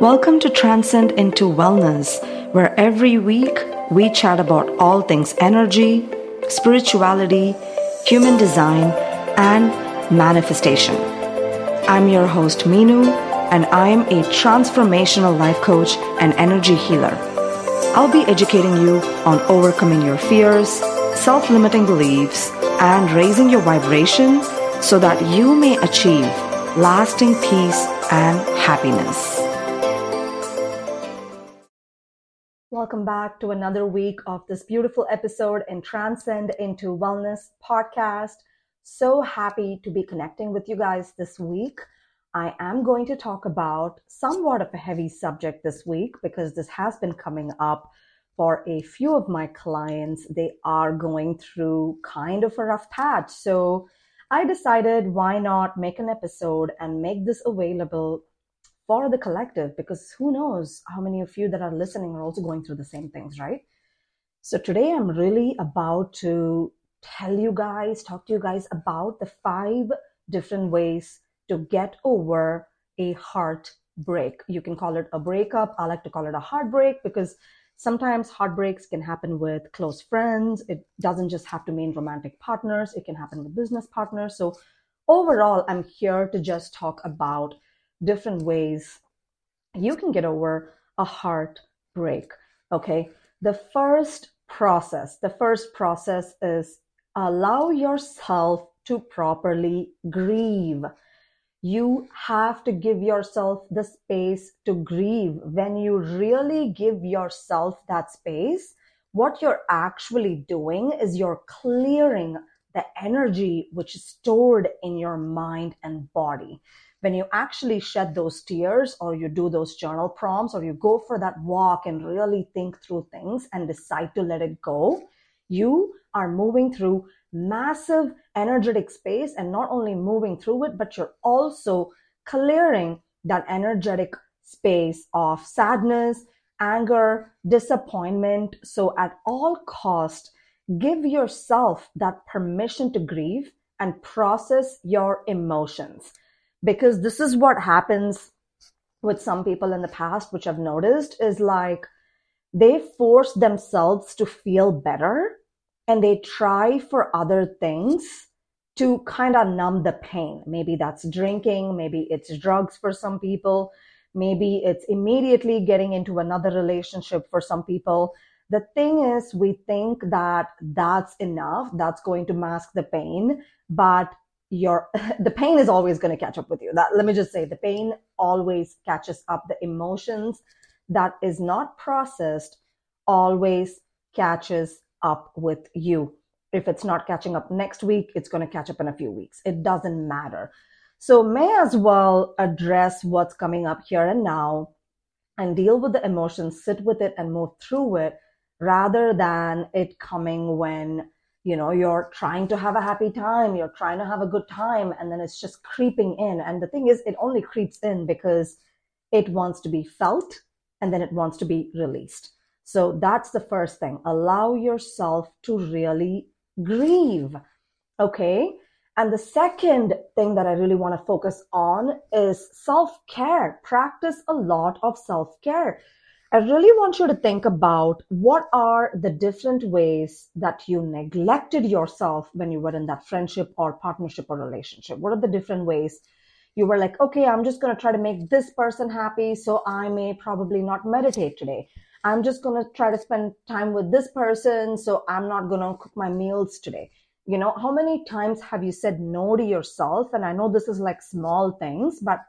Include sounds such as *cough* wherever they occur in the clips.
Welcome to Transcend into Wellness, where every week we chat about all things energy, spirituality, human design, and manifestation. I'm your host, Meenu, and I'm a transformational life coach and energy healer. I'll be educating you on overcoming your fears, self limiting beliefs, and raising your vibration so that you may achieve lasting peace and happiness. Welcome back to another week of this beautiful episode in Transcend into Wellness podcast. So happy to be connecting with you guys this week. I am going to talk about somewhat of a heavy subject this week because this has been coming up for a few of my clients. They are going through kind of a rough patch. So I decided why not make an episode and make this available for the collective because who knows how many of you that are listening are also going through the same things, right? So today I'm really about to tell you guys, talk to you guys about the five different ways to get over a heartbreak. You can call it a breakup. I like to call it a heartbreak because sometimes heartbreaks can happen with close friends. It doesn't just have to mean romantic partners. It can happen with business partners. So overall, I'm here to just talk about different ways you can get over a heartbreak. Okay. The first process, the first process is allow yourself to properly grieve. You have to give yourself the space to grieve. When you really give yourself that space, what you're actually doing is you're clearing the energy which is stored in your mind and body when you actually shed those tears or you do those journal prompts or you go for that walk and really think through things and decide to let it go, you are moving through massive energetic space and not only moving through it, but you're also clearing that energetic space of sadness, anger, disappointment. So at all cost, give yourself that permission to grieve and process your emotions because this is what happens with some people in the past, which I've noticed is like they force themselves to feel better and they try for other things to kind of numb the pain. Maybe that's drinking, maybe it's drugs for some people, maybe it's immediately getting into another relationship for some people. The thing is, we think that that's enough, that's going to mask the pain, but your *laughs* the pain is always going to catch up with you. That let me just say the pain always catches up. The emotions that is not processed always catches up with you. If it's not catching up next week it's going to catch up in a few weeks. It doesn't matter. So may as well address what's coming up here and now and deal with the emotions sit with it and move through it rather than it coming when you know you're trying to have a happy time you're trying to have a good time and then it's just creeping in. And the thing is it only creeps in because it wants to be felt and then it wants to be released. So that's the first thing. Allow yourself to really grieve. Okay? And the second thing that I really want to focus on is self care. Practice a lot of self care. I really want you to think about what are the different ways that you neglected yourself when you were in that friendship or partnership or relationship. What are the different ways you were like, okay, I'm just going to try to make this person happy, so I may probably not meditate today. I'm just going to try to spend time with this person, so I'm not going to cook my meals today. You know, how many times have you said no to yourself? And I know this is like small things, but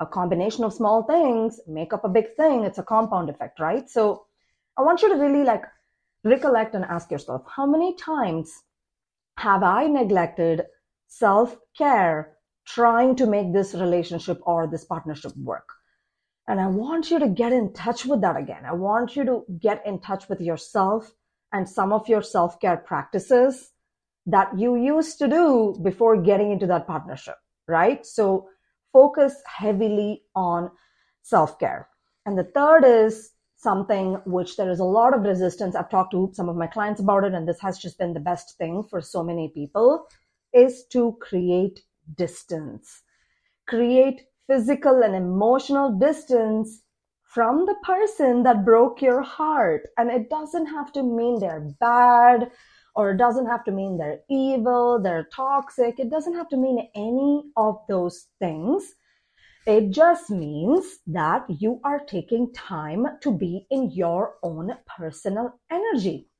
a combination of small things make up a big thing. It's a compound effect, right? So I want you to really like recollect and ask yourself, how many times have I neglected self care trying to make this relationship or this partnership work? And I want you to get in touch with that again. I want you to get in touch with yourself and some of your self care practices that you used to do before getting into that partnership, right? So focus heavily on self care. And the third is something which there is a lot of resistance. I've talked to some of my clients about it, and this has just been the best thing for so many people is to create distance. Create physical and emotional distance from the person that broke your heart. And it doesn't have to mean they're bad or it doesn't have to mean they're evil, they're toxic. It doesn't have to mean any of those things. It just means that you are taking time to be in your own personal energy.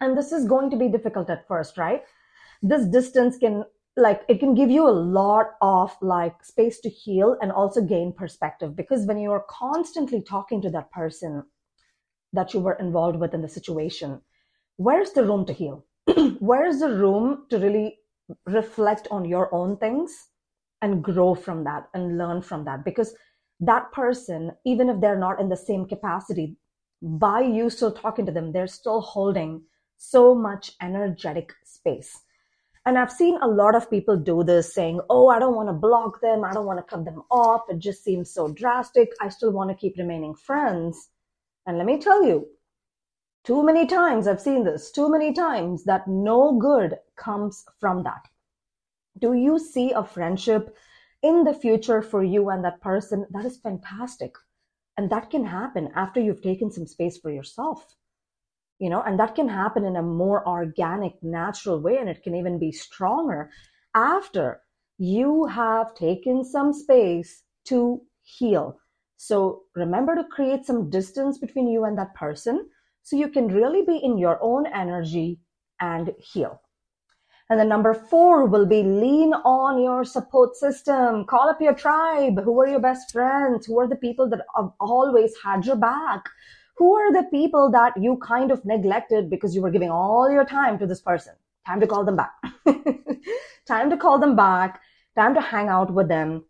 And this is going to be difficult at first, right? This distance can like it can give you a lot of like space to heal and also gain perspective because when you are constantly talking to that person that you were involved with in the situation where's the room to heal *clears throat* where's the room to really reflect on your own things and grow from that and learn from that because that person even if they're not in the same capacity by you still talking to them they're still holding so much energetic space and I've seen a lot of people do this saying, Oh, I don't want to block them. I don't want to cut them off. It just seems so drastic. I still want to keep remaining friends. And let me tell you, too many times I've seen this, too many times that no good comes from that. Do you see a friendship in the future for you and that person? That is fantastic. And that can happen after you've taken some space for yourself you know and that can happen in a more organic natural way and it can even be stronger after you have taken some space to heal so remember to create some distance between you and that person so you can really be in your own energy and heal and then number four will be lean on your support system. Call up your tribe. Who are your best friends? Who are the people that have always had your back? who are the people that you kind of neglected because you were giving all your time to this person? Time to call them back. *laughs* time to call them back. Time to hang out with them.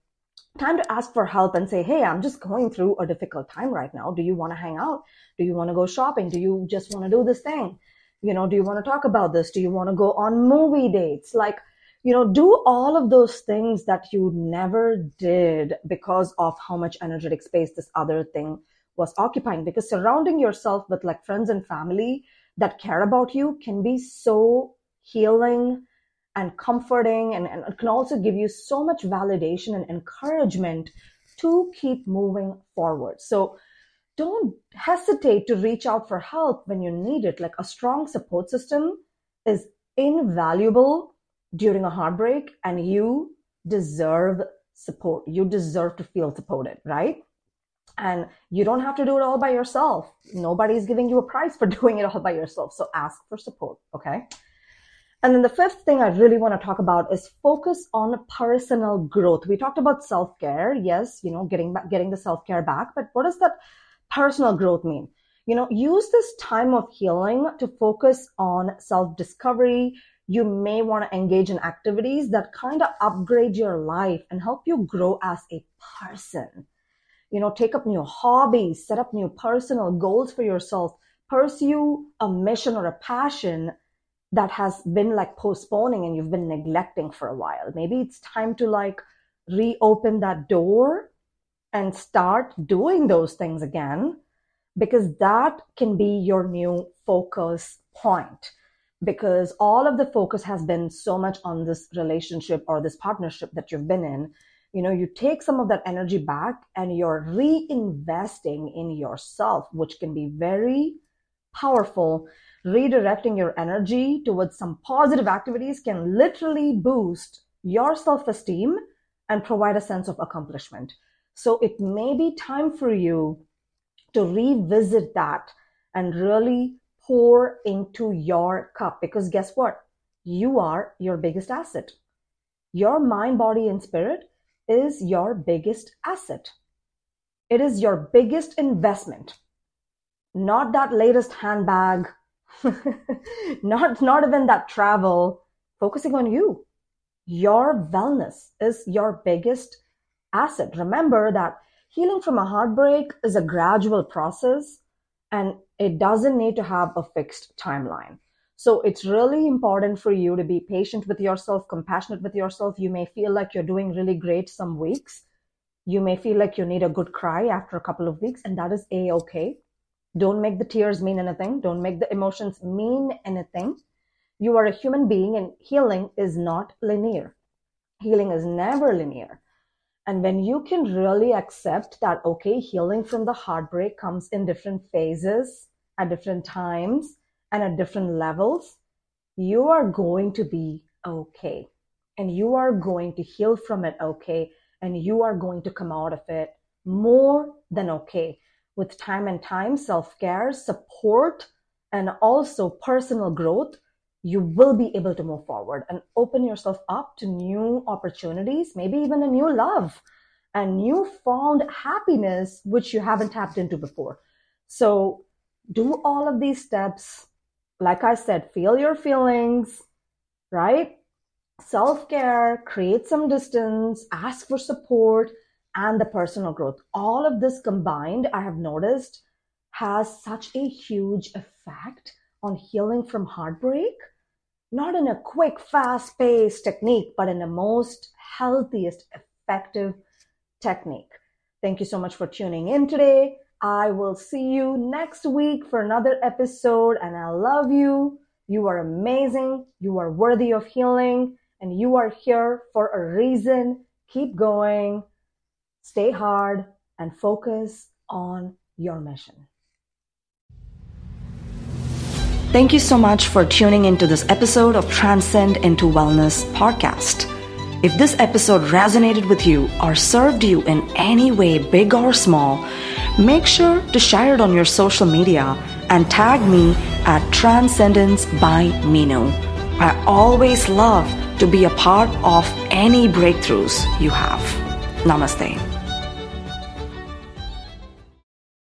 Time to ask for help and say, Hey, I'm just going through a difficult time right now. Do you want to hang out? Do you want to go shopping? Do you just want to do this thing? You know, do you want to talk about this? Do you want to go on movie dates? Like, you know, do all of those things that you never did because of how much energetic space this other thing was occupying because surrounding yourself with like friends and family that care about you can be so healing and comforting and, and it can also give you so much validation and encouragement to keep moving forward so don't hesitate to reach out for help when you need it like a strong support system is invaluable during a heartbreak and you deserve support you deserve to feel supported right and you don't have to do it all by yourself. Nobody's giving you a prize for *laughs* doing it all by yourself. So ask for support. Okay. And then the fifth thing I really want to talk about is focus on personal growth. We talked about self care. Yes, you know, getting back, getting the self care back. But what does that personal growth mean? You know, use this time of healing to focus on self discovery. You may want to engage in activities that kind of upgrade your life and help you grow as a person you know, take up new hobbies, set up new personal goals for yourself, pursue a mission or a passion that has been like postponing and you've been neglecting for a while. Maybe it's time to like reopen that door and start doing those things again because that can be your new focus point because all of the focus has been so much on this relationship or this partnership that you've been in you know you take some of that energy back and you're reinvesting in yourself which can be very powerful redirecting your energy towards some positive activities can literally boost your self-esteem and provide a sense of accomplishment. So it may be time for you to revisit that and really pour into your cup because guess what? You are your biggest asset. Your mind body and spirit is your biggest asset. It is your biggest investment, not that latest handbag, *laughs* not, not even that travel, focusing on you. Your wellness is your biggest asset. Remember that healing from a heartbreak is a gradual process and it doesn't need to have a fixed timeline. So it's really important for you to be patient with yourself, compassionate with yourself. You may feel like you're doing really great some weeks. You may feel like you need a good cry after a couple of weeks, and that is a okay. Don't make the tears mean anything. Don't make the emotions mean anything. You are a human being, and healing is not linear. Healing is never linear. And when you can really accept that, okay, healing from the heartbreak comes in different phases at different times and at different levels, you are going to be okay. And you are going to heal from it okay. And you are going to come out of it more than okay. With time and time, self care, support, and also personal growth, you will be able to move forward and open yourself up to new opportunities, maybe even a new love and newfound happiness, which you haven't tapped into before. So do all of these steps. Like I said, feel your feelings, right? Self care, create some distance, ask for support, and the personal growth. All of this combined, I have noticed, has such a huge effect on healing from heartbreak. Not in a quick, fast paced technique, but in the most healthiest, effective technique. Thank you so much for tuning in today. I will see you next week for another episode, and I love you. You are amazing. You are worthy of healing, and you are here for a reason. Keep going, stay hard, and focus on your mission. Thank you so much for tuning into this episode of Transcend into Wellness podcast. If this episode resonated with you or served you in any way, big or small, make sure to share it on your social media and tag me at Transcendence by Meenu. I always love to be a part of any breakthroughs you have. Namaste.